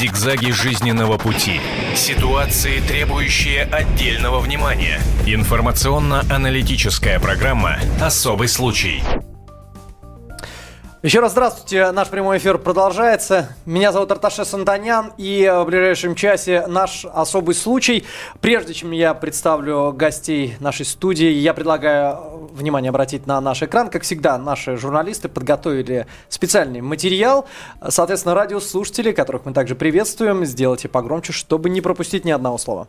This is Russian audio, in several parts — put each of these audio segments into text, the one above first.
Зигзаги жизненного пути. Ситуации, требующие отдельного внимания. Информационно-аналитическая программа «Особый случай». Еще раз здравствуйте, наш прямой эфир продолжается. Меня зовут Арташес Антонян, и в ближайшем часе наш особый случай. Прежде чем я представлю гостей нашей студии, я предлагаю внимание обратить на наш экран. Как всегда, наши журналисты подготовили специальный материал. Соответственно, радиослушатели, которых мы также приветствуем, сделайте погромче, чтобы не пропустить ни одного слова.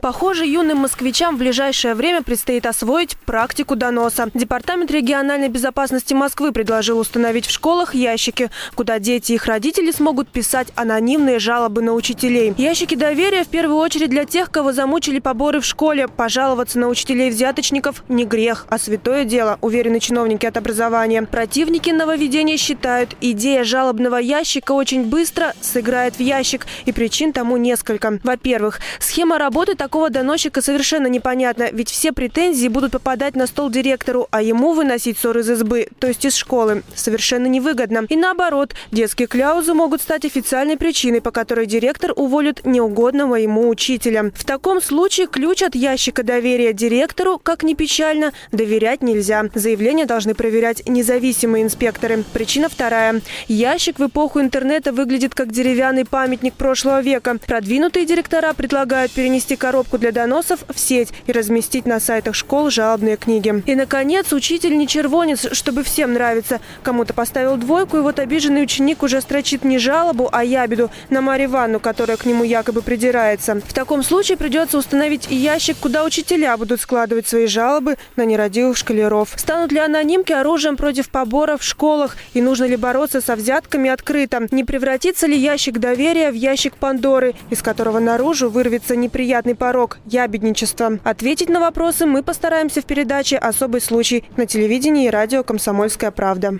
Похоже, юным москвичам в ближайшее время предстоит освоить практику доноса. Департамент региональной безопасности Москвы предложил установить в школах ящики, куда дети и их родители смогут писать анонимные жалобы на учителей. Ящики доверия в первую очередь для тех, кого замучили поборы в школе. Пожаловаться на учителей-взяточников не грех, а святое дело, уверены чиновники от образования. Противники нововведения считают, идея жалобного ящика очень быстро сыграет в ящик, и причин тому несколько. Во-первых, схема работы так такого доносчика совершенно непонятно, ведь все претензии будут попадать на стол директору, а ему выносить ссор из избы, то есть из школы, совершенно невыгодно. И наоборот, детские кляузы могут стать официальной причиной, по которой директор уволит неугодного ему учителя. В таком случае ключ от ящика доверия директору, как ни печально, доверять нельзя. Заявления должны проверять независимые инспекторы. Причина вторая. Ящик в эпоху интернета выглядит как деревянный памятник прошлого века. Продвинутые директора предлагают перенести коробку коробку для доносов в сеть и разместить на сайтах школ жалобные книги. И, наконец, учитель не червонец, чтобы всем нравится. Кому-то поставил двойку, и вот обиженный ученик уже строчит не жалобу, а ябеду на Марию Ивановну, которая к нему якобы придирается. В таком случае придется установить ящик, куда учителя будут складывать свои жалобы на нерадивых школяров. Станут ли анонимки оружием против побора в школах? И нужно ли бороться со взятками открыто? Не превратится ли ящик доверия в ящик Пандоры, из которого наружу вырвется неприятный порог порог ябедничества. Ответить на вопросы мы постараемся в передаче «Особый случай» на телевидении и радио «Комсомольская правда».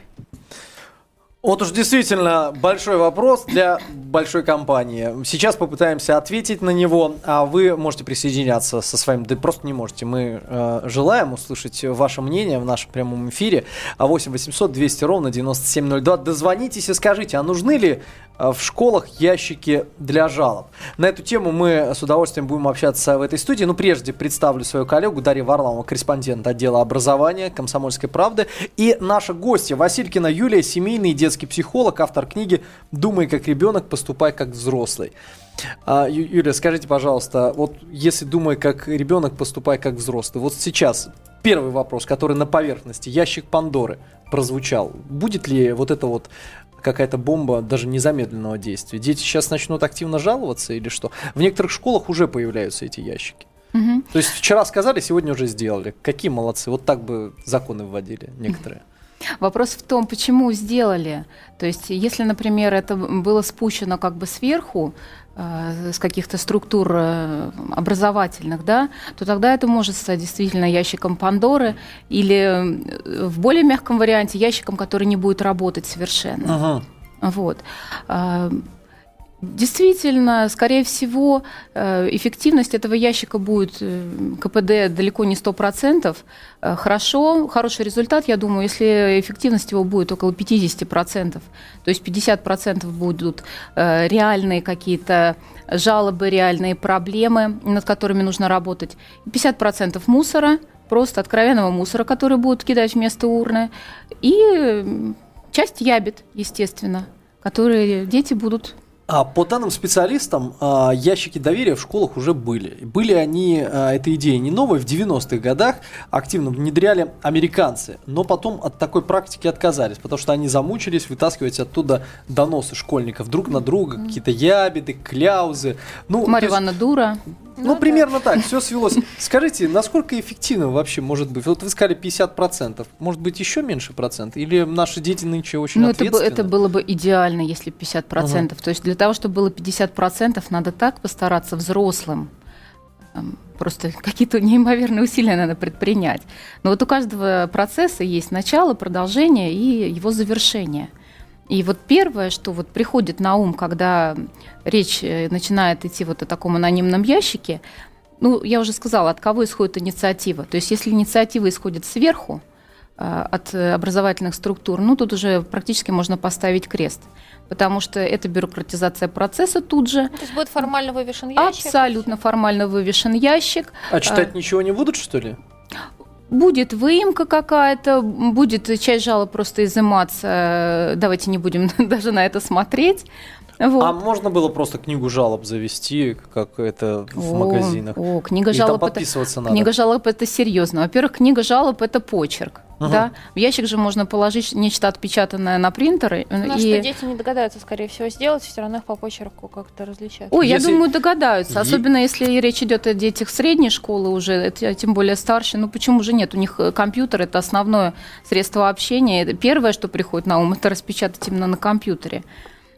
Вот уж действительно большой вопрос для большой компании. Сейчас попытаемся ответить на него, а вы можете присоединяться со своим, да просто не можете. Мы э, желаем услышать ваше мнение в нашем прямом эфире. 8 800 200 ровно 9702. Дозвонитесь и скажите, а нужны ли в школах ящики для жалоб? На эту тему мы с удовольствием будем общаться в этой студии. Но прежде представлю свою коллегу Дарья Варламова, корреспондент отдела образования «Комсомольской правды». И наша гостья Василькина Юлия, семейный детский детский психолог, автор книги «Думай как ребенок, поступай как взрослый». А, Юлия, скажите, пожалуйста, вот если думай как ребенок, поступай как взрослый, вот сейчас первый вопрос, который на поверхности, ящик Пандоры прозвучал. Будет ли вот это вот какая-то бомба даже незамедленного действия? Дети сейчас начнут активно жаловаться или что? В некоторых школах уже появляются эти ящики. Угу. То есть вчера сказали, сегодня уже сделали. Какие молодцы. Вот так бы законы вводили некоторые. Вопрос в том, почему сделали. То есть, если, например, это было спущено как бы сверху, э, с каких-то структур э, образовательных, да, то тогда это может стать действительно ящиком Пандоры или э, в более мягком варианте ящиком, который не будет работать совершенно. Ага. Вот. Действительно, скорее всего, э, эффективность этого ящика будет э, КПД далеко не 100%. Э, хорошо, хороший результат, я думаю, если эффективность его будет около 50%. То есть 50% будут реальные какие-то жалобы, реальные проблемы, над которыми нужно работать. 50% мусора, просто откровенного мусора, который будут кидать вместо урны. И часть ябед, естественно, которые дети будут по данным специалистам, а, ящики доверия в школах уже были. Были они, а, эта идея не новая, в 90-х годах активно внедряли американцы, но потом от такой практики отказались, потому что они замучились вытаскивать оттуда доносы школьников друг на друга, какие-то ябеды, кляузы. Ну, Марья Ивановна дура. Ну, ну примерно так, все свелось. Скажите, насколько эффективно вообще может быть? Вот вы сказали 50%. Может быть, еще меньше процент? Или наши дети нынче очень ну, ответственны? Это, это было бы идеально, если 50%. Угу. То есть для того, чтобы было 50%, надо так постараться взрослым. Эм, просто какие-то неимоверные усилия надо предпринять. Но вот у каждого процесса есть начало, продолжение и его завершение – и вот первое, что вот приходит на ум, когда речь э, начинает идти вот о таком анонимном ящике, ну, я уже сказала, от кого исходит инициатива. То есть если инициатива исходит сверху, от образовательных структур, ну, тут уже практически можно поставить крест потому что это бюрократизация процесса тут же. То есть будет формально вывешен ящик? Абсолютно формально вывешен ящик. А читать ничего не будут, что ли? Будет выемка какая-то, будет часть жалоб просто изыматься. Давайте не будем даже на это смотреть. Вот. А можно было просто книгу жалоб завести, как это в о, магазинах? О, книга жалоб. это, надо. Книга жалоб это серьезно. Во-первых, книга жалоб это почерк. Угу. Да? В ящик же можно положить нечто отпечатанное на принтеры. Ну, и... что дети не догадаются, скорее всего, сделать, все равно их по почерку как-то различать. Ой, если... я думаю, догадаются. Е... Особенно если речь идет о детях средней школы уже, тем более старше. Ну почему же нет? У них э, компьютер это основное средство общения. Это первое, что приходит на ум, это распечатать именно на компьютере.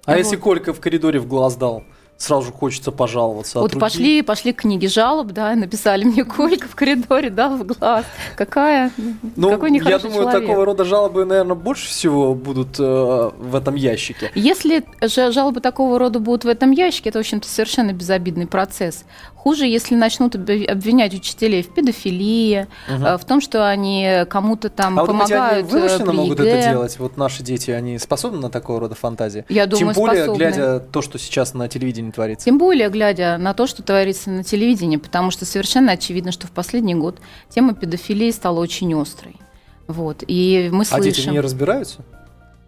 А вот. если Колька в коридоре в глаз дал? сразу же хочется пожаловаться. Вот пошли, пошли книги жалоб, да, написали мне Колька в коридоре, дал в глаз. Какая? Ну, Какой я думаю, человек. такого рода жалобы, наверное, больше всего будут э, в этом ящике. Если же жалобы такого рода будут в этом ящике, это, в общем-то, совершенно безобидный процесс. Хуже, если начнут обвинять учителей в педофилии, угу. в том, что они кому-то там а помогают. Вот, они вымышленно могут это делать. Вот наши дети, они способны на такого рода фантазии? Я думаю, Тем более, способны. глядя то, что сейчас на телевидении творится. Тем более, глядя на то, что творится на телевидении, потому что совершенно очевидно, что в последний год тема педофилии стала очень острой. Вот. И мы слышим... А дети не разбираются?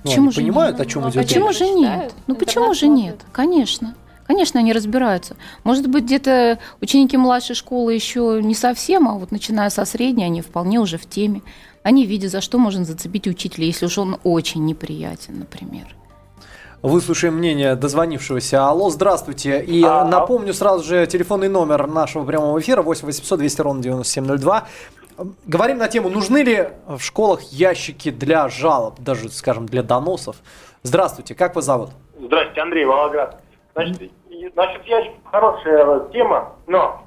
Ну, почему же понимают, нет? о чем ну, идет Почему же нет? Ну почему же нет? Конечно. Конечно, они разбираются. Может быть, где-то ученики младшей школы еще не совсем, а вот начиная со средней, они вполне уже в теме. Они видят, за что можно зацепить учителя, если уж он очень неприятен, например. Выслушаем мнение дозвонившегося. Алло, здравствуйте. И а, напомню сразу же телефонный номер нашего прямого эфира 8 800 200 ровно 9702. Говорим на тему, нужны ли в школах ящики для жалоб, даже, скажем, для доносов. Здравствуйте, как вас зовут? Здравствуйте, Андрей Волгоград. Значит, значит, ящик хорошая тема, но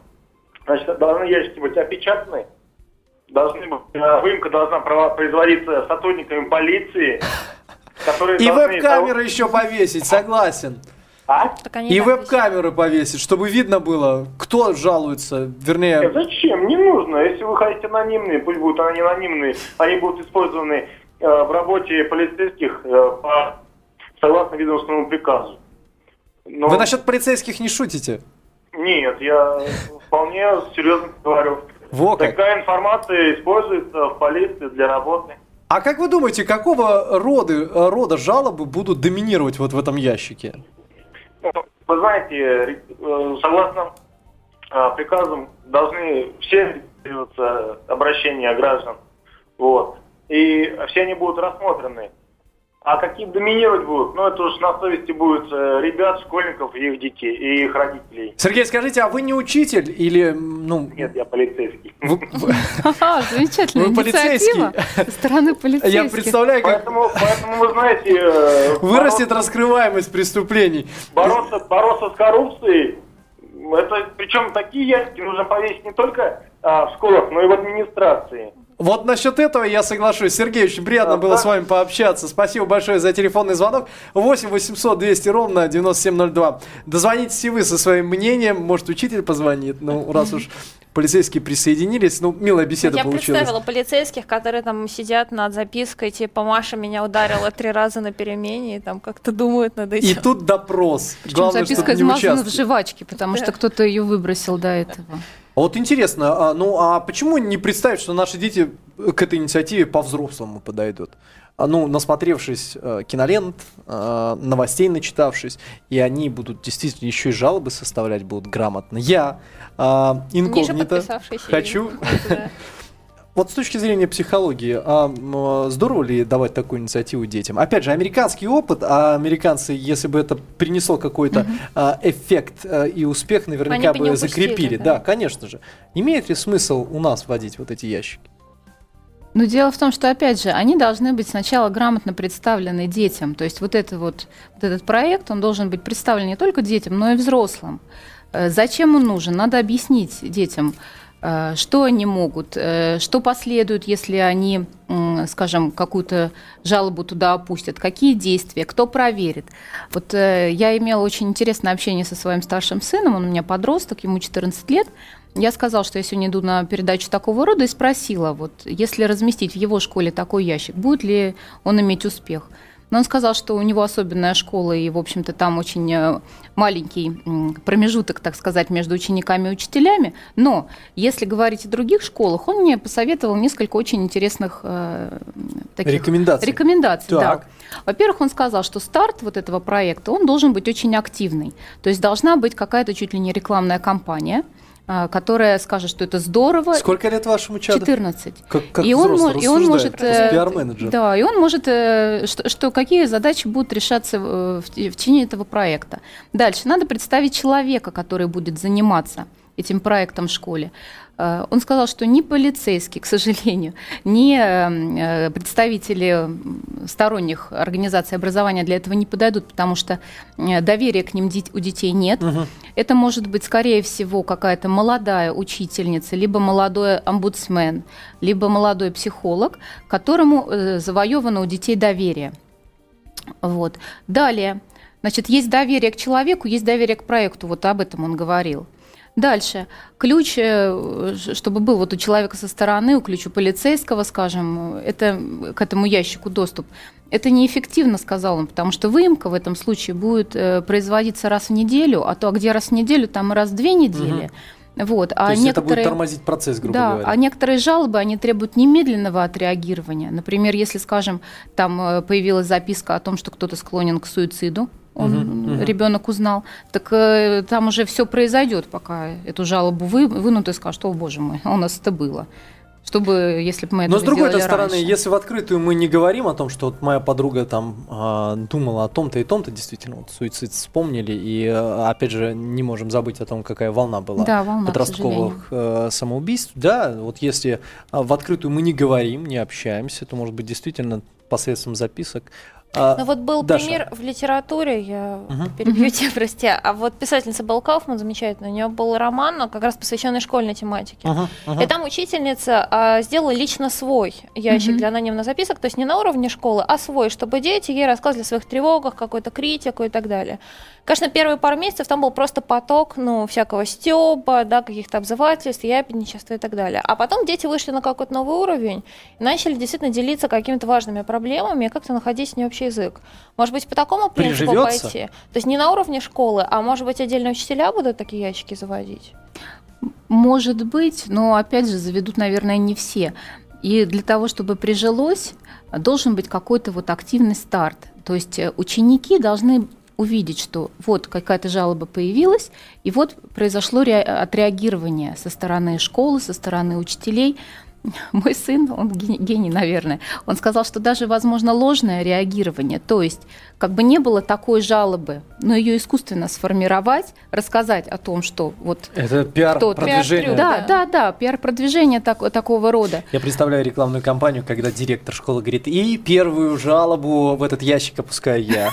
значит, должны ящики быть опечатаны, должны быть, э, выемка должна производиться сотрудниками полиции, которые И веб-камеры еще повесить, согласен. А? И веб-камеры повесить, чтобы видно было, кто жалуется, вернее... Нет, зачем? Не нужно. Если вы хотите анонимные, пусть будут они анонимные, они будут использованы э, в работе полицейских э, по, согласно ведомственному приказу. Но... Вы насчет полицейских не шутите? Нет, я вполне серьезно говорю. Во как. Такая информация используется в полиции для работы. А как вы думаете, какого рода, рода жалобы будут доминировать вот в этом ящике? Вы знаете, э, согласно э, приказам должны все регистрироваться обращения граждан. Вот. И все они будут рассмотрены. А какие доминировать будут? Ну, это уж на совести будет э, ребят, школьников и их детей, и их родителей. Сергей, скажите, а вы не учитель или, ну... Нет, я полицейский. Замечательная инициатива стороны полицейских. Я представляю, как... Поэтому, вы знаете... Э, Вырастет раскрываемость преступлений. Бороться, бороться с коррупцией, это причем такие ящики нужно повесить не только а, в школах, но и в администрации. Вот насчет этого я соглашусь. Сергей, очень приятно а, было да? с вами пообщаться. Спасибо большое за телефонный звонок. 8 800 200 ровно 9702. Дозвонитесь и вы со своим мнением. Может, учитель позвонит. Ну, раз уж полицейские присоединились. Ну, милая беседа я получилась. Я представила полицейских, которые там сидят над запиской, типа, Маша меня ударила три раза на перемене, и там как-то думают над этим. И тут допрос. Причем Главное, записка измазана в жвачке, потому да. что кто-то ее выбросил до этого. А вот интересно, а, ну а почему не представить, что наши дети к этой инициативе по-взрослому подойдут? А, ну, насмотревшись э, кинолент, э, новостей начитавшись, и они будут действительно еще и жалобы составлять будут грамотно. Я э, инкогнито хочу... Вот с точки зрения психологии, а, здорово ли давать такую инициативу детям? Опять же, американский опыт, а американцы, если бы это принесло какой-то угу. а, эффект а, и успех, наверняка Они бы, бы закрепили. Да? да, конечно же. Имеет ли смысл у нас вводить вот эти ящики? Но дело в том, что, опять же, они должны быть сначала грамотно представлены детям. То есть вот, это вот, вот этот проект, он должен быть представлен не только детям, но и взрослым. Э, зачем он нужен? Надо объяснить детям, Э, что они могут, э, что последует, если они, скажем, какую-то жалобу туда опустят, какие действия, кто проверит. Вот э, я имела очень интересное общение со своим старшим сыном, он у меня подросток, ему 14 лет. Я сказала, что я сегодня иду на передачу такого рода и спросила, вот если разместить в его школе такой ящик, будет ли он иметь успех? Но он сказал, что у него особенная школа, и, в общем-то, там очень э, маленький промежуток, так сказать, между учениками и учителями. Но если говорить о других школах, он мне посоветовал несколько очень интересных э, таких рекомендаций. Рекомендаций, так. да. Во-первых, он сказал, что старт вот этого проекта, он должен быть очень активный. То есть должна быть какая-то чуть ли не рекламная кампания – которая скажет, что это здорово. Сколько лет вашему чаду? 14. Как, как и, он, и он может... Э, пиар-менеджер. Да, и он может... Э, что, что какие задачи будут решаться э, в, в течение этого проекта. Дальше. Надо представить человека, который будет заниматься этим проектом в школе. Э, он сказал, что ни полицейские, к сожалению, ни э, представители сторонних организаций образования для этого не подойдут, потому что э, доверия к ним у детей нет. Угу. Это может быть, скорее всего, какая-то молодая учительница, либо молодой омбудсмен, либо молодой психолог, которому завоевано у детей доверие. Вот. Далее. Значит, есть доверие к человеку, есть доверие к проекту. Вот об этом он говорил. Дальше. Ключ, э, чтобы был вот у человека со стороны, у ключа полицейского, скажем, это к этому ящику доступ. Это неэффективно, сказал он, потому что выемка в этом случае будет э, производиться раз в неделю, а то а где раз в неделю, там и раз в две недели. Угу. Вот. А то есть некоторые, это будет тормозить процесс, грубо да, говоря. А некоторые жалобы, они требуют немедленного отреагирования. Например, если, скажем, там э, появилась записка о том, что кто-то склонен к суициду, он, угу, ребенок узнал, так э, там уже все произойдет, пока эту жалобу вы, вынут и скажут, что, боже мой, а у нас это было. Чтобы, если бы мы это Но с другой стороны, раньше. если в открытую мы не говорим о том, что вот моя подруга там э, думала о том-то и том-то, действительно, вот суицид вспомнили, и э, опять же не можем забыть о том, какая волна была да, волна, подростковых э, самоубийств. Да, вот если в открытую мы не говорим, не общаемся, то, может быть, действительно посредством записок а, ну вот был Даша. пример в литературе, я угу. перебью тебя, прости, а вот писательница Белл Кауфман замечательная, у нее был роман, как раз посвященный школьной тематике. Угу, угу. И там учительница а, сделала лично свой ящик угу. для анонимных записок, то есть не на уровне школы, а свой, чтобы дети ей рассказывали о своих тревогах, какой-то критику и так далее. Конечно, первые пару месяцев там был просто поток, ну, всякого стёба, да, каких-то обзывательств, ябедничества и так далее. А потом дети вышли на какой-то новый уровень и начали действительно делиться какими-то важными проблемами и как-то находить с ней общий язык. Может быть, по такому принципу пойти? То есть не на уровне школы, а может быть, отдельные учителя будут такие ящики заводить? Может быть, но опять же заведут, наверное, не все. И для того, чтобы прижилось, должен быть какой-то вот активный старт. То есть э, ученики должны увидеть, что вот какая-то жалоба появилась, и вот произошло отреагирование со стороны школы, со стороны учителей. Мой сын, он гений, наверное, он сказал, что даже, возможно, ложное реагирование, то есть как бы не было такой жалобы, но ее искусственно сформировать, рассказать о том, что вот это пиар-продвижение. Да, да, да, пиар-продвижение так, такого рода. Я представляю рекламную кампанию, когда директор школы говорит, и первую жалобу в этот ящик опускаю я.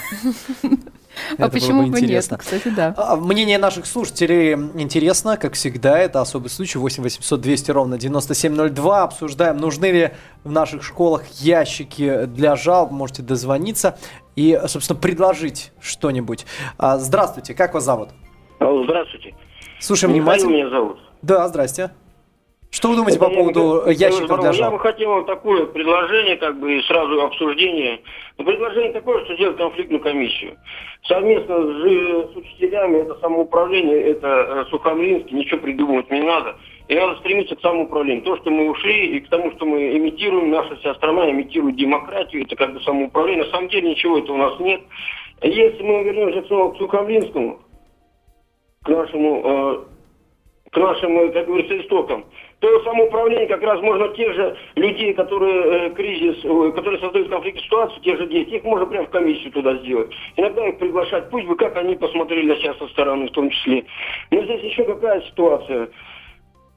А почему бы нет, кстати, да. А, мнение наших слушателей интересно, как всегда, это особый случай, 8 800 200 ровно 9702, обсуждаем, нужны ли в наших школах ящики для жалоб, можете дозвониться и, собственно, предложить что-нибудь. А, здравствуйте, как вас зовут? Здравствуйте. Слушаем внимательно. меня зовут. Да, здрасте. Что вы думаете по поводу ящиков для жалоб? Я бы хотел такое предложение, как бы сразу обсуждение. Но предложение такое, что сделать конфликтную комиссию. Совместно с, с учителями, это самоуправление, это э, Сухомлинский, ничего придумывать не надо. И надо стремиться к самоуправлению. То, что мы ушли, и к тому, что мы имитируем, наша вся страна имитирует демократию, это как бы самоуправление. На самом деле ничего этого у нас нет. Если мы вернемся снова к Сухомлинскому, к нашему, э, к нашим, э, как говорится, истокам, то самоуправление как раз можно тех же людей, которые э, кризис, э, которые создают конфликт ситуацию, тех же детей, их можно прямо в комиссию туда сделать. Иногда их приглашать, пусть бы как они посмотрели на себя со стороны в том числе. Но здесь еще какая ситуация?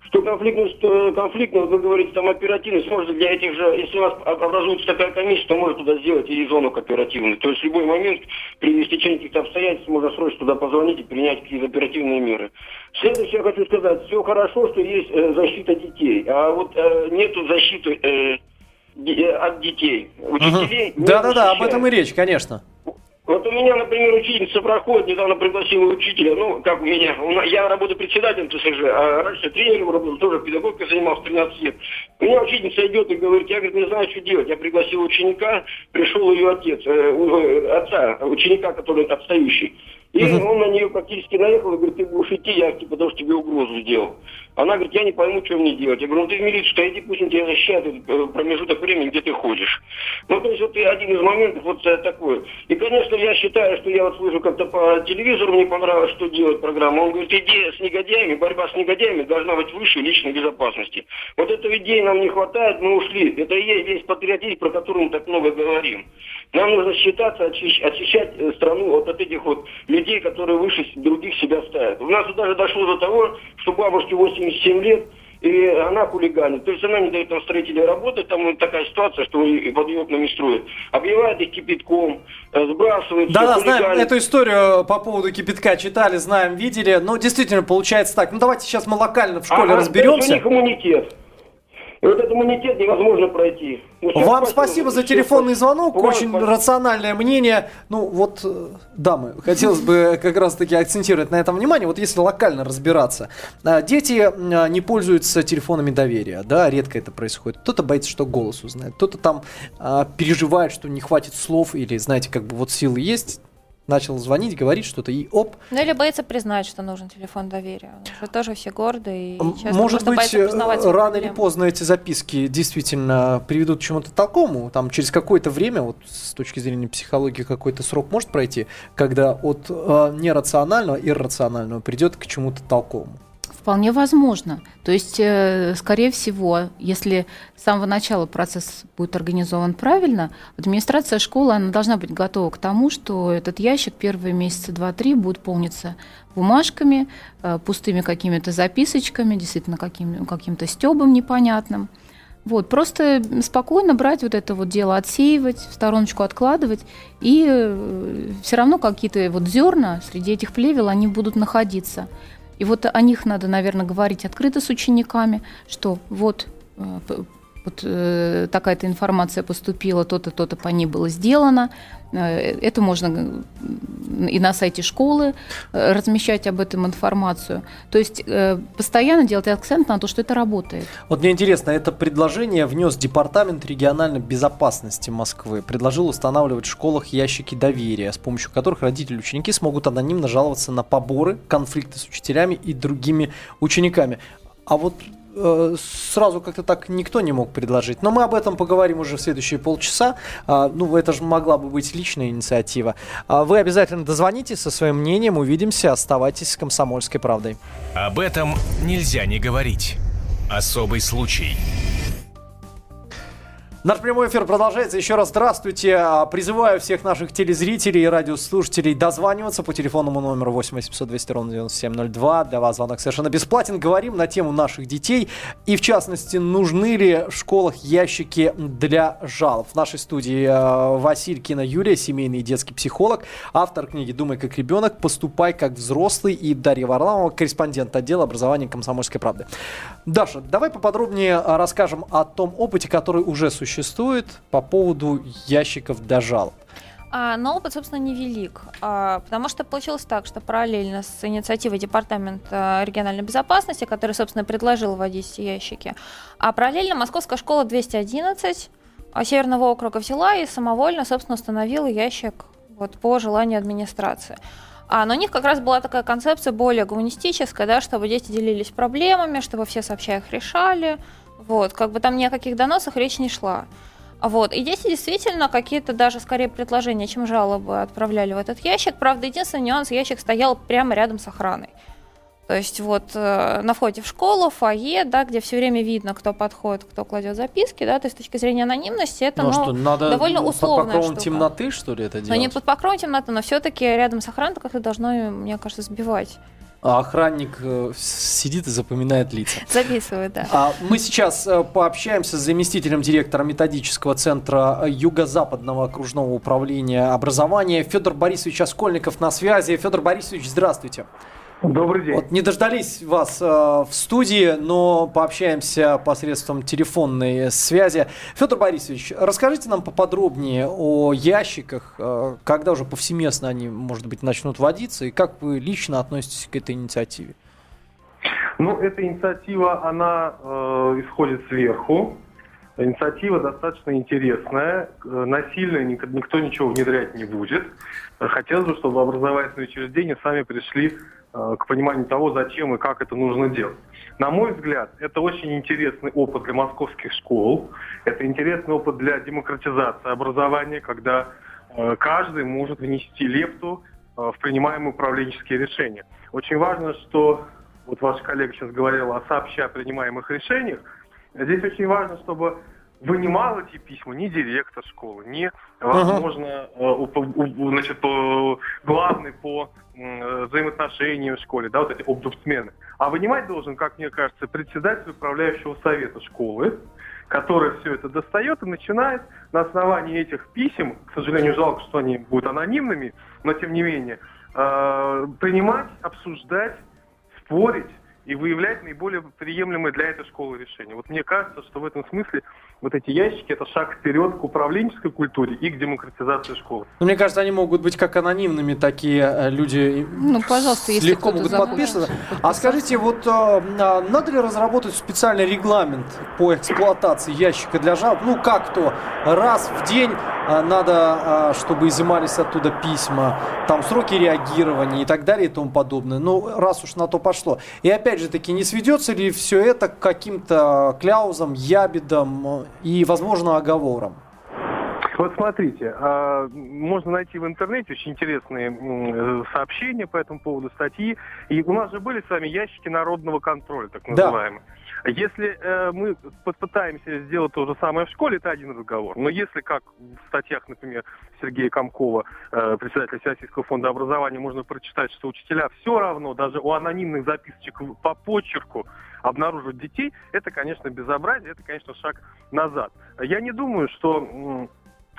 Что конфликтность, э, конфликтность, вы говорите, там оперативность, может для этих же, если у вас образуется такая комиссия, то можно туда сделать и зону оперативную. То есть в любой момент при стечении каких-то обстоятельств можно срочно туда позвонить и принять какие-то оперативные меры. Следующее я хочу сказать, все хорошо, что есть э, защита детей, а вот э, нету защиты э, от детей. Учителей Да-да-да, об этом и речь, конечно. Вот у меня, например, учительница проходит, недавно пригласила учителя, ну, как у меня, я работаю председателем ТСЖ, а раньше тренером работал, тоже педагогикой занимался 13 лет. У меня учительница идет и говорит, я, говорит, не знаю, что делать. Я пригласил ученика, пришел ее отец, э, отца, ученика, который отстающий. И угу. он на нее практически наехал и говорит, ты будешь идти, я типа, потому что тебе угрозу сделал. Она говорит, я не пойму, что мне делать. Я говорю, ну ты в милицию, иди, пусть он тебя защищает э, промежуток времени, где ты ходишь. Ну, то есть вот один из моментов вот э, такой. И, конечно, я считаю, что я вот слышу как-то по телевизору, мне понравилось, что делать программа. Он говорит, идея с негодяями, борьба с негодяями должна быть выше личной безопасности. Вот этой идеи нам не хватает, мы ушли. Это и есть весь патриотизм, про который мы так много говорим. Нам нужно считаться, очищать э, страну вот от этих вот людей, которые выше других себя ставят. У нас даже дошло до того, что бабушке 87 лет, и она хулиганит. То есть она не дает нам строителей работать, там такая ситуация, что под ее окнами строят. Обливает их кипятком, э, сбрасывает. Да, да, знаем эту историю по поводу кипятка, читали, знаем, видели. Но действительно получается так. Ну давайте сейчас мы локально в школе а, разберемся. у них иммунитет. И вот этот иммунитет невозможно пройти. Ну, Вам спасибо за телефонный звонок, Вам очень спасибо. рациональное мнение. Ну вот, э, дамы, хотелось бы как раз-таки акцентировать на этом внимание. Вот если локально разбираться, а, дети а, не пользуются телефонами доверия, да, редко это происходит. Кто-то боится, что голос узнает, кто-то там переживает, что не хватит слов или, знаете, как бы вот силы есть, начал звонить, говорить что-то, и оп. Ну или боится признать, что нужен телефон доверия. Что тоже все горды и Может быть, э, рано или поздно эти записки действительно приведут к чему-то такому. Там через какое-то время, вот с точки зрения психологии, какой-то срок может пройти, когда от э, нерационального, иррационального придет к чему-то толковому. Вполне возможно. То есть, э, скорее всего, если с самого начала процесс будет организован правильно, администрация школы она должна быть готова к тому, что этот ящик первые месяца два-три будет полниться бумажками, э, пустыми какими-то записочками, действительно каким, каким-то стебом непонятным. Вот, просто спокойно брать вот это вот дело, отсеивать, в стороночку откладывать, и э, все равно какие-то вот зерна среди этих плевел, они будут находиться. И вот о них надо, наверное, говорить открыто с учениками, что вот э, вот э, такая-то информация поступила, то-то, то-то по ней было сделано. Э, это можно и на сайте школы э, размещать об этом информацию. То есть э, постоянно делать акцент на то, что это работает. Вот мне интересно, это предложение внес Департамент региональной безопасности Москвы. Предложил устанавливать в школах ящики доверия, с помощью которых родители и ученики смогут анонимно жаловаться на поборы, конфликты с учителями и другими учениками. А вот сразу как-то так никто не мог предложить. Но мы об этом поговорим уже в следующие полчаса. А, ну, это же могла бы быть личная инициатива. А, вы обязательно дозвоните со своим мнением, увидимся, оставайтесь с «Комсомольской правдой». Об этом нельзя не говорить. Особый случай. Наш прямой эфир продолжается. Еще раз здравствуйте. А, призываю всех наших телезрителей и радиослушателей дозваниваться по телефонному номеру 8 800 200 ровно 9702. Для вас звонок совершенно бесплатен. Говорим на тему наших детей. И в частности, нужны ли в школах ящики для жалоб. В нашей студии а, Василькина Юлия, семейный и детский психолог, автор книги «Думай как ребенок, поступай как взрослый» и Дарья Варламова, корреспондент отдела образования комсомольской правды. Даша, давай поподробнее а, расскажем о том опыте, который уже существует существует по поводу ящиков для жалоб? А, но опыт, собственно, невелик, а, потому что получилось так, что параллельно с инициативой Департамента региональной безопасности, который, собственно, предложил вводить эти ящики, а параллельно Московская школа 211 а, Северного округа взяла и самовольно, собственно, установила ящик вот, по желанию администрации. А, но у них как раз была такая концепция более гуманистическая, да, чтобы дети делились проблемами, чтобы все сообща их решали, вот, как бы там ни о каких доносах речь не шла. Вот. И дети действительно какие-то даже скорее предложения, чем жалобы отправляли в этот ящик. Правда, единственный нюанс, ящик стоял прямо рядом с охраной. То есть вот э, на входе в школу, фойе, да, где все время видно, кто подходит, кто кладет записки, да, то есть с точки зрения анонимности это ну, ну, что, надо довольно условная под покровом штука. темноты, что ли, это делать? Но не под покровом темноты, но все-таки рядом с охраной как-то должно, мне кажется, сбивать а охранник э, сидит и запоминает лица. Записывает, да. А, мы сейчас э, пообщаемся с заместителем директора методического центра Юго-Западного окружного управления образования Федор Борисович Оскольников на связи. Федор Борисович, здравствуйте. Добрый день. Вот не дождались вас э, в студии, но пообщаемся посредством телефонной связи. Федор Борисович, расскажите нам поподробнее о ящиках, э, когда уже повсеместно они, может быть, начнут водиться, и как вы лично относитесь к этой инициативе? Ну, эта инициатива, она э, исходит сверху. Инициатива достаточно интересная, э, насильно никто ничего внедрять не будет. Хотелось бы, чтобы образовательные учреждения сами пришли к пониманию того, зачем и как это нужно делать. На мой взгляд, это очень интересный опыт для московских школ, это интересный опыт для демократизации образования, когда э, каждый может внести лепту э, в принимаемые управленческие решения. Очень важно, что вот ваш коллега сейчас говорил о сообща принимаемых решениях. Здесь очень важно, чтобы вынимал эти письма не директор школы, не, возможно, uh-huh. значит, главный по взаимоотношениям в школе, да, вот эти обдубсмены. А вынимать должен, как мне кажется, председатель управляющего совета школы, который все это достает и начинает на основании этих писем, к сожалению, жалко, что они будут анонимными, но тем не менее, э, принимать, обсуждать, спорить и выявлять наиболее приемлемые для этой школы решения. Вот мне кажется, что в этом смысле вот эти ящики – это шаг вперед к управленческой культуре и к демократизации школы. Ну, мне кажется, они могут быть как анонимными, такие э, люди ну, пожалуйста, если легко могут подписываться. А скажите, вот э, а, надо ли разработать специальный регламент по эксплуатации ящика для жалоб? Ну, как то, раз в день э, надо, чтобы изымались оттуда письма, там сроки реагирования и так далее и тому подобное. Ну, раз уж на то пошло. И опять же таки, не сведется ли все это к каким-то кляузам, ябедам и, возможно, оговором? Вот смотрите, а, можно найти в интернете очень интересные сообщения по этому поводу, статьи. И у нас же были с вами ящики народного контроля, так называемые. Да. Если э, мы попытаемся сделать то же самое в школе, это один разговор. Но если, как в статьях, например, Сергея Комкова, э, председателя Всероссийского фонда образования, можно прочитать, что учителя все равно, даже у анонимных записочек по почерку, обнаруживать детей, это, конечно, безобразие, это, конечно, шаг назад. Я не думаю, что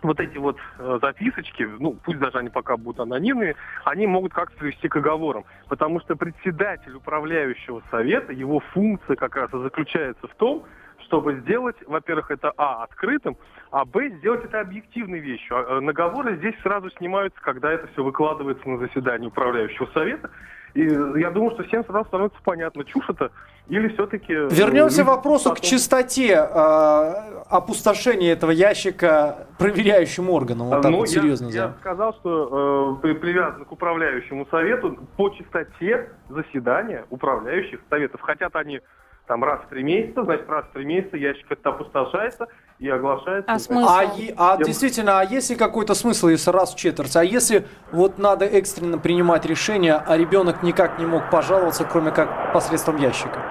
вот эти вот э, записочки, ну, пусть даже они пока будут анонимные, они могут как-то привести к оговорам. Потому что председатель управляющего совета, его функция как раз и заключается в том, чтобы сделать, во-первых, это А, открытым, а Б, сделать это объективной вещью. А, э, наговоры здесь сразу снимаются, когда это все выкладывается на заседании управляющего совета, и я думаю, что всем сразу становится понятно, чушь это или все-таки... Э, Вернемся к вопросу потом... к чистоте э, опустошения этого ящика проверяющим органам. Вот так ну, вот серьезно. Я, я сказал, что э, привязан к управляющему совету по чистоте заседания управляющих советов. Хотят они там раз в три месяца, значит, раз в три месяца ящик это опустошается и оглашается. А, смысл? а, а действительно, а есть ли какой-то смысл, если раз в четверть? А если вот надо экстренно принимать решение, а ребенок никак не мог пожаловаться, кроме как посредством ящика?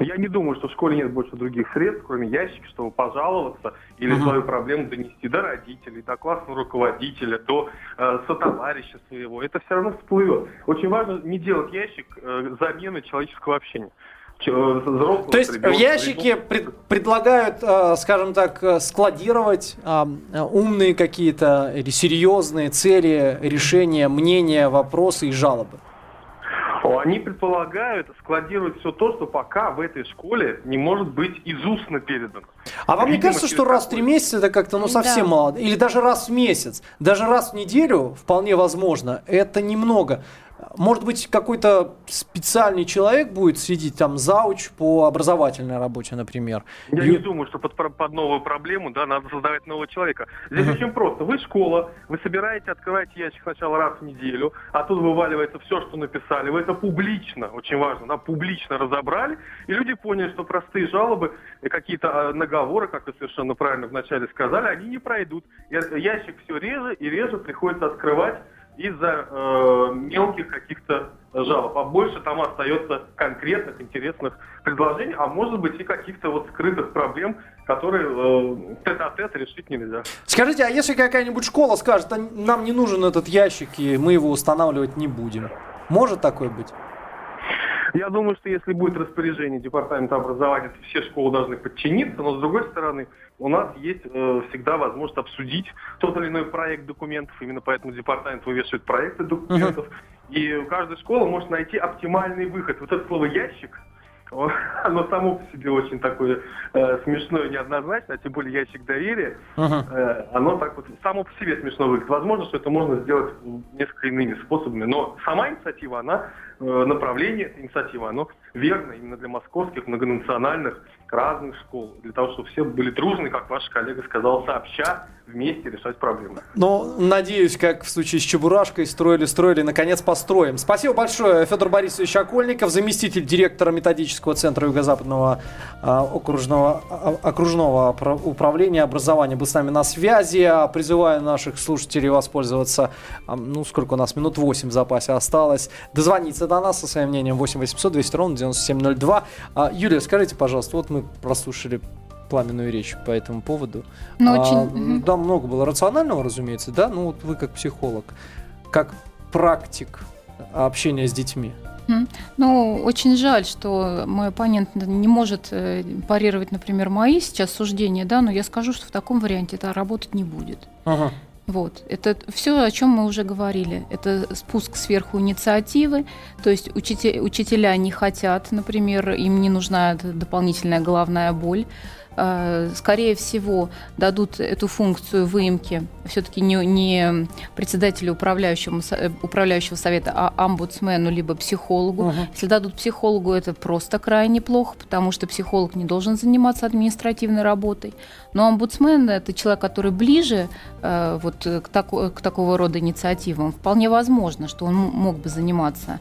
Я не думаю, что в школе нет больше других средств, кроме ящика, чтобы пожаловаться или uh-huh. свою проблему донести до родителей, до классного руководителя, до э, сотоварища своего. Это все равно всплывет. Очень важно не делать ящик э, замены человеческого общения. То есть в ящике пред, предлагают, э, скажем так, э, складировать э, умные какие-то или серьезные цели, решения, мнения, вопросы и жалобы? Они предполагают складировать все то, что пока в этой школе не может быть из устно передано. А вам не кажется, что раз в три месяца это как-то ну совсем да. мало? Или даже раз в месяц? Даже раз в неделю вполне возможно. Это немного. Может быть, какой-то специальный человек будет сидеть там зауч по образовательной работе, например. Я и... не думаю, что под, под новую проблему да, надо создавать нового человека. Здесь uh-huh. очень просто. Вы школа, вы собираете, открываете ящик сначала раз в неделю, а тут вываливается все, что написали. Вы это публично, очень важно, да, публично разобрали, и люди поняли, что простые жалобы, какие-то а, наговоры, как вы совершенно правильно вначале сказали, они не пройдут. Ящик все реже и реже приходится открывать из-за э, мелких каких-то жалоб, а больше там остается конкретных, интересных предложений, а может быть и каких-то вот скрытых проблем, которые э, тет-а-тет решить нельзя. Скажите, а если какая-нибудь школа скажет, а нам не нужен этот ящик, и мы его устанавливать не будем? Может такое быть? Я думаю, что если будет распоряжение Департамента образования, то все школы должны подчиниться, но с другой стороны, у нас есть э, всегда возможность обсудить тот или иной проект документов, именно поэтому департамент вывешивает проекты документов, uh-huh. и каждая школа может найти оптимальный выход. Вот это слово «ящик», оно само по себе очень такое э, смешное, неоднозначное, а тем более ящик доверия, uh-huh. э, оно так вот само по себе смешно выглядит. Возможно, что это можно сделать несколько иными способами, но сама инициатива, она, э, направление этой инициативы, оно верно именно для московских многонациональных разных школ, для того, чтобы все были дружны, как ваш коллега сказал, сообща вместе решать проблемы. Ну, надеюсь, как в случае с Чебурашкой, строили-строили, наконец построим. Спасибо большое, Федор Борисович Окольников, заместитель директора методического центра Юго-Западного а, окружного, а, окружного управления образования, был с нами на связи. Призываю наших слушателей воспользоваться, а, ну, сколько у нас, минут 8 в запасе осталось, дозвониться до нас со своим мнением 8 800 200 ровно 9702. Юлия, скажите, пожалуйста, вот мы прослушали пламенную речь по этому поводу. Ну, а, очень... Да, много было рационального, разумеется, да, ну вот вы как психолог, как практик общения с детьми. Ну, очень жаль, что мой оппонент не может э, парировать, например, мои сейчас суждения, да, но я скажу, что в таком варианте это работать не будет. Ага. Вот. Это все, о чем мы уже говорили. Это спуск сверху инициативы, то есть учителя, не хотят, например, им не нужна дополнительная головная боль. Э, скорее всего, дадут эту функцию выемки все-таки не, не председателю управляющему, э, управляющего совета, а омбудсмену либо психологу. Угу. Если дадут психологу, это просто крайне плохо, потому что психолог не должен заниматься административной работой. Но омбудсмен – это человек, который ближе э, вот, к, тако, к такого рода инициативам. Вполне возможно, что он мог бы заниматься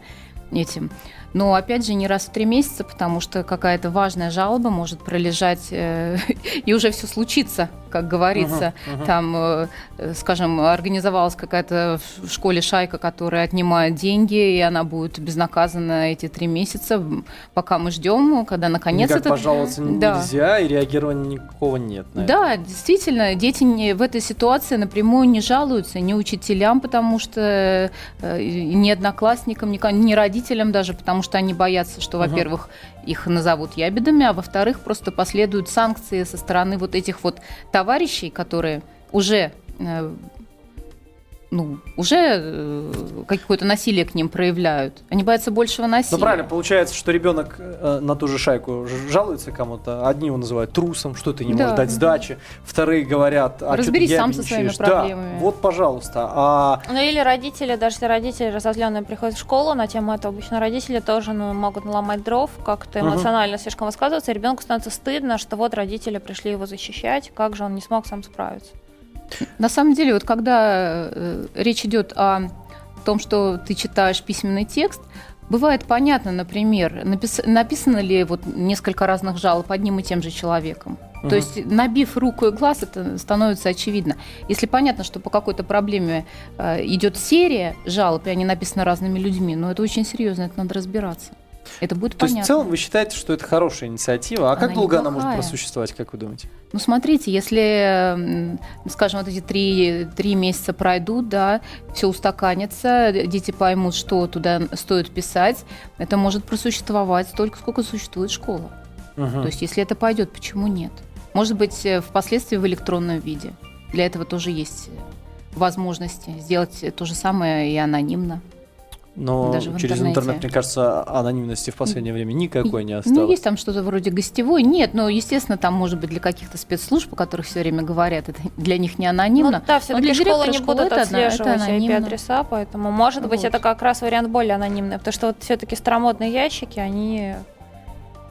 этим. Но опять же не раз в три месяца, потому что какая-то важная жалоба может пролежать э, и уже все случится, как говорится. Uh-huh, uh-huh. Там, э, скажем, организовалась какая-то в школе шайка, которая отнимает деньги, и она будет безнаказана эти три месяца, пока мы ждем, когда наконец Никак это... пожаловаться да. нельзя, и реагирования никакого нет. Да, действительно, дети не, в этой ситуации напрямую не жалуются ни учителям, потому что э, ни одноклассникам, ни, ни родителям даже, потому что они боятся, что, угу. во-первых, их назовут ябедами, а во-вторых, просто последуют санкции со стороны вот этих вот товарищей, которые уже э, ну, уже э, какое-то насилие к ним проявляют. Они боятся большего насилия. Ну, правильно, получается, что ребенок э, на ту же шайку жалуется кому-то. Одни его называют трусом, что ты не да. можешь дать сдачи. Вторые говорят, а Разберись сам со своими проблемами. Да, вот, пожалуйста. А... Ну, или родители, даже если родители разозленные приходят в школу на тему этого, обычно родители тоже ну, могут наломать дров, как-то эмоционально угу. слишком высказываться, и ребенку становится стыдно, что вот родители пришли его защищать, как же он не смог сам справиться. На самом деле, вот когда э, речь идет о том, что ты читаешь письменный текст, бывает понятно, например, напис, написано ли вот несколько разных жалоб одним и тем же человеком. Угу. То есть, набив руку и глаз, это становится очевидно. Если понятно, что по какой-то проблеме э, идет серия жалоб, и они написаны разными людьми, но ну, это очень серьезно, это надо разбираться. Это будет То понятно. есть в целом вы считаете, что это хорошая инициатива, а она как долго она может просуществовать, как вы думаете? Ну, смотрите, если, скажем, вот эти три, три месяца пройдут, да, все устаканится, дети поймут, что туда стоит писать, это может просуществовать столько, сколько существует школа. Угу. То есть, если это пойдет, почему нет? Может быть, э, впоследствии в электронном виде. Для этого тоже есть возможности сделать то же самое и анонимно. Но Даже через интернете. интернет, мне кажется, анонимности в последнее время никакой не ну, осталось. Ну, есть там что-то вроде гостевой. Нет, но, естественно, там может быть для каких-то спецслужб, о которых все время говорят, это для них не анонимно. Ну, да, все-таки школы не будут это, отслеживать IP-адреса, поэтому, может вот. быть, это как раз вариант более анонимный, потому что вот все-таки старомодные ящики, они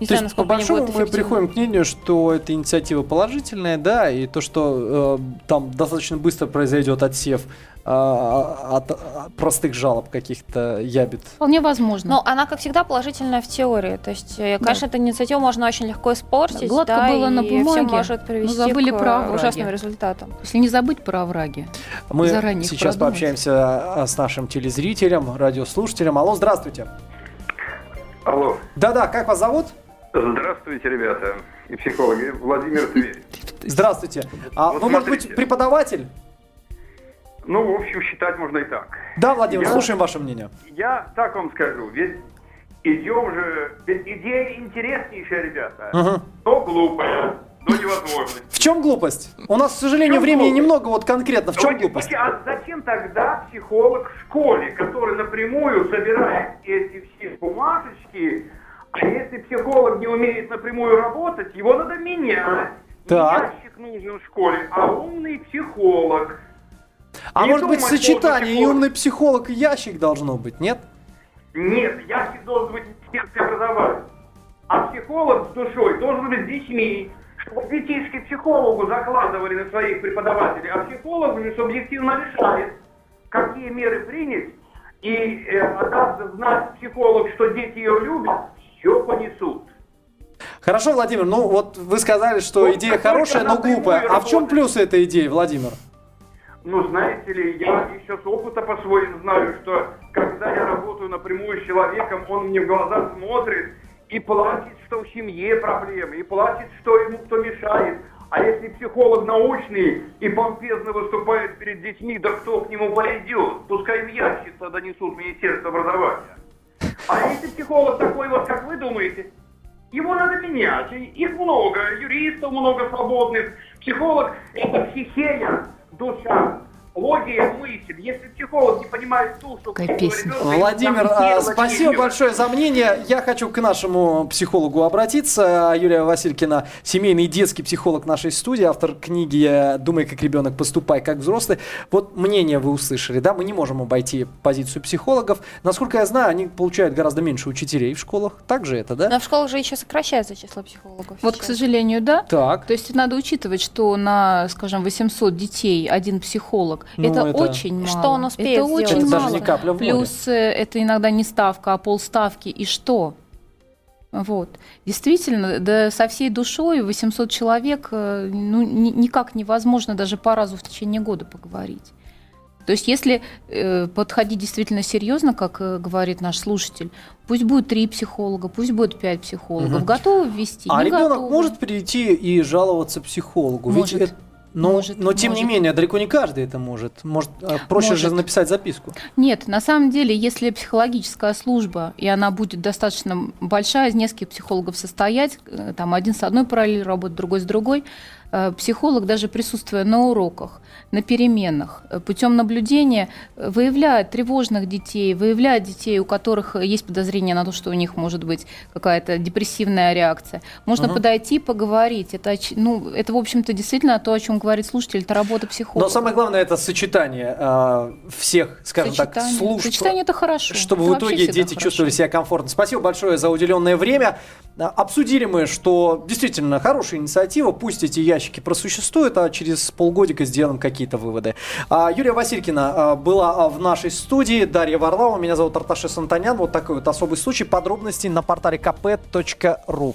не то знаю, есть, по большому мы приходим к мнению, что эта инициатива положительная, да, и то, что э, там достаточно быстро произойдет отсев а, от простых жалоб каких-то ябед. Вполне возможно. Но она, как всегда, положительная в теории. То есть, э, конечно, да. эту инициативу можно очень легко испортить. Гладко да, было на бумаге, все может привести но забыли к про ужасным результатам. Если не забыть про овраги. Мы сейчас пообщаемся а, с нашим телезрителем, радиослушателем. Алло, здравствуйте. Алло. Да-да, как вас зовут? Здравствуйте, ребята и психологи. Владимир Тверь. Здравствуйте. А вот вы, смотрите. может быть, преподаватель? Ну, в общем, считать можно и так. Да, Владимир, я, слушаем ваше мнение. Я так вам скажу, ведь идем же, ведь идея интереснейшая, ребята, угу. но глупая до невозможности. В чем глупость? У нас, к сожалению, времени глупость? немного, вот конкретно. В чем Давайте, глупость? А зачем тогда психолог в школе, который напрямую собирает эти все бумажечки, а если психолог не умеет напрямую работать, его надо менять. Так. Ящик нужен в школе, а умный психолог. А не может быть сочетание и умный психолог и ящик должно быть, нет? Нет, ящик должен быть министерское образование. А психолог с душой должен быть с детьми, чтобы детишки психологу закладывали на своих преподавателей, а психолог уже субъективно решает, какие меры принять, и э, отдаст знать психолог, что дети ее любят, все понесут. Хорошо, Владимир, ну вот вы сказали, что вот идея хорошая, но глупая. А в чем плюс этой идеи, Владимир? Ну, знаете ли, я еще с опыта по своим знаю, что когда я работаю напрямую с человеком, он мне в глаза смотрит и платит, что в семье проблемы, и платит, что ему кто мешает. А если психолог научный и помпезно выступает перед детьми, да кто к нему пойдет? Пускай в ящик тогда несут Министерство образования. А если психолог такой вот, как вы думаете, его надо менять. Их много, юристов много свободных. Психолог – это психея, душа логия мысль. Если психолог не понимает душу Капец. Владимир, а, спасибо большое за мнение. Я хочу к нашему психологу обратиться. Юлия Василькина, семейный и детский психолог нашей студии, автор книги «Думай как ребенок, поступай как взрослый». Вот мнение вы услышали, да? Мы не можем обойти позицию психологов. Насколько я знаю, они получают гораздо меньше учителей в школах. Так же это, да? Но в школах же еще сокращается число психологов. Вот, сейчас. к сожалению, да. Так. То есть надо учитывать, что на, скажем, 800 детей один психолог ну, это, это очень мало. Что он успеет Это сделать? очень это мало. Даже не капля в Плюс море. это иногда не ставка, а полставки. И что? Вот. Действительно, да со всей душой 800 человек э, ну, ни, никак невозможно даже по разу в течение года поговорить. То есть, если э, подходить действительно серьезно, как э, говорит наш слушатель, пусть будет три психолога, пусть будет пять психологов, угу. готовы ввести? А ребенок готовы. может прийти и жаловаться психологу? Может. Ведь это но, может, но тем может. не менее, далеко не каждый это может. Может, а, проще может. же написать записку. Нет, на самом деле, если психологическая служба, и она будет достаточно большая, из нескольких психологов состоять, э, там один с одной параллелью работает, другой с другой, психолог, даже присутствуя на уроках, на переменах, э, путем наблюдения э, выявляет тревожных детей, выявляет детей, у которых есть подозрение на то, что у них может быть какая-то депрессивная реакция. Можно угу. подойти, поговорить. Это, ну, это, в общем-то, действительно то, о чем говорит слушатель, это работа психолога. Но самое главное это сочетание э, всех, скажем сочетание. так, служб. Сочетание это хорошо. Чтобы это в итоге дети хорошо. чувствовали себя комфортно. Спасибо большое за уделенное время. Обсудили мы, что действительно хорошая инициатива, пусть эти ящики просуществуют, а через полгодика сделаем какие-то выводы. А, Юлия Василькина а, была в нашей студии, Дарья Варлава, меня зовут Арташи Сантанян, вот такой вот особый случай, подробности на портале kp.ru.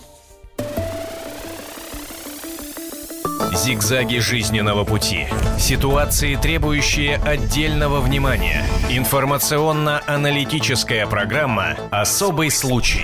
Зигзаги жизненного пути. Ситуации, требующие отдельного внимания. Информационно-аналитическая программа «Особый случай».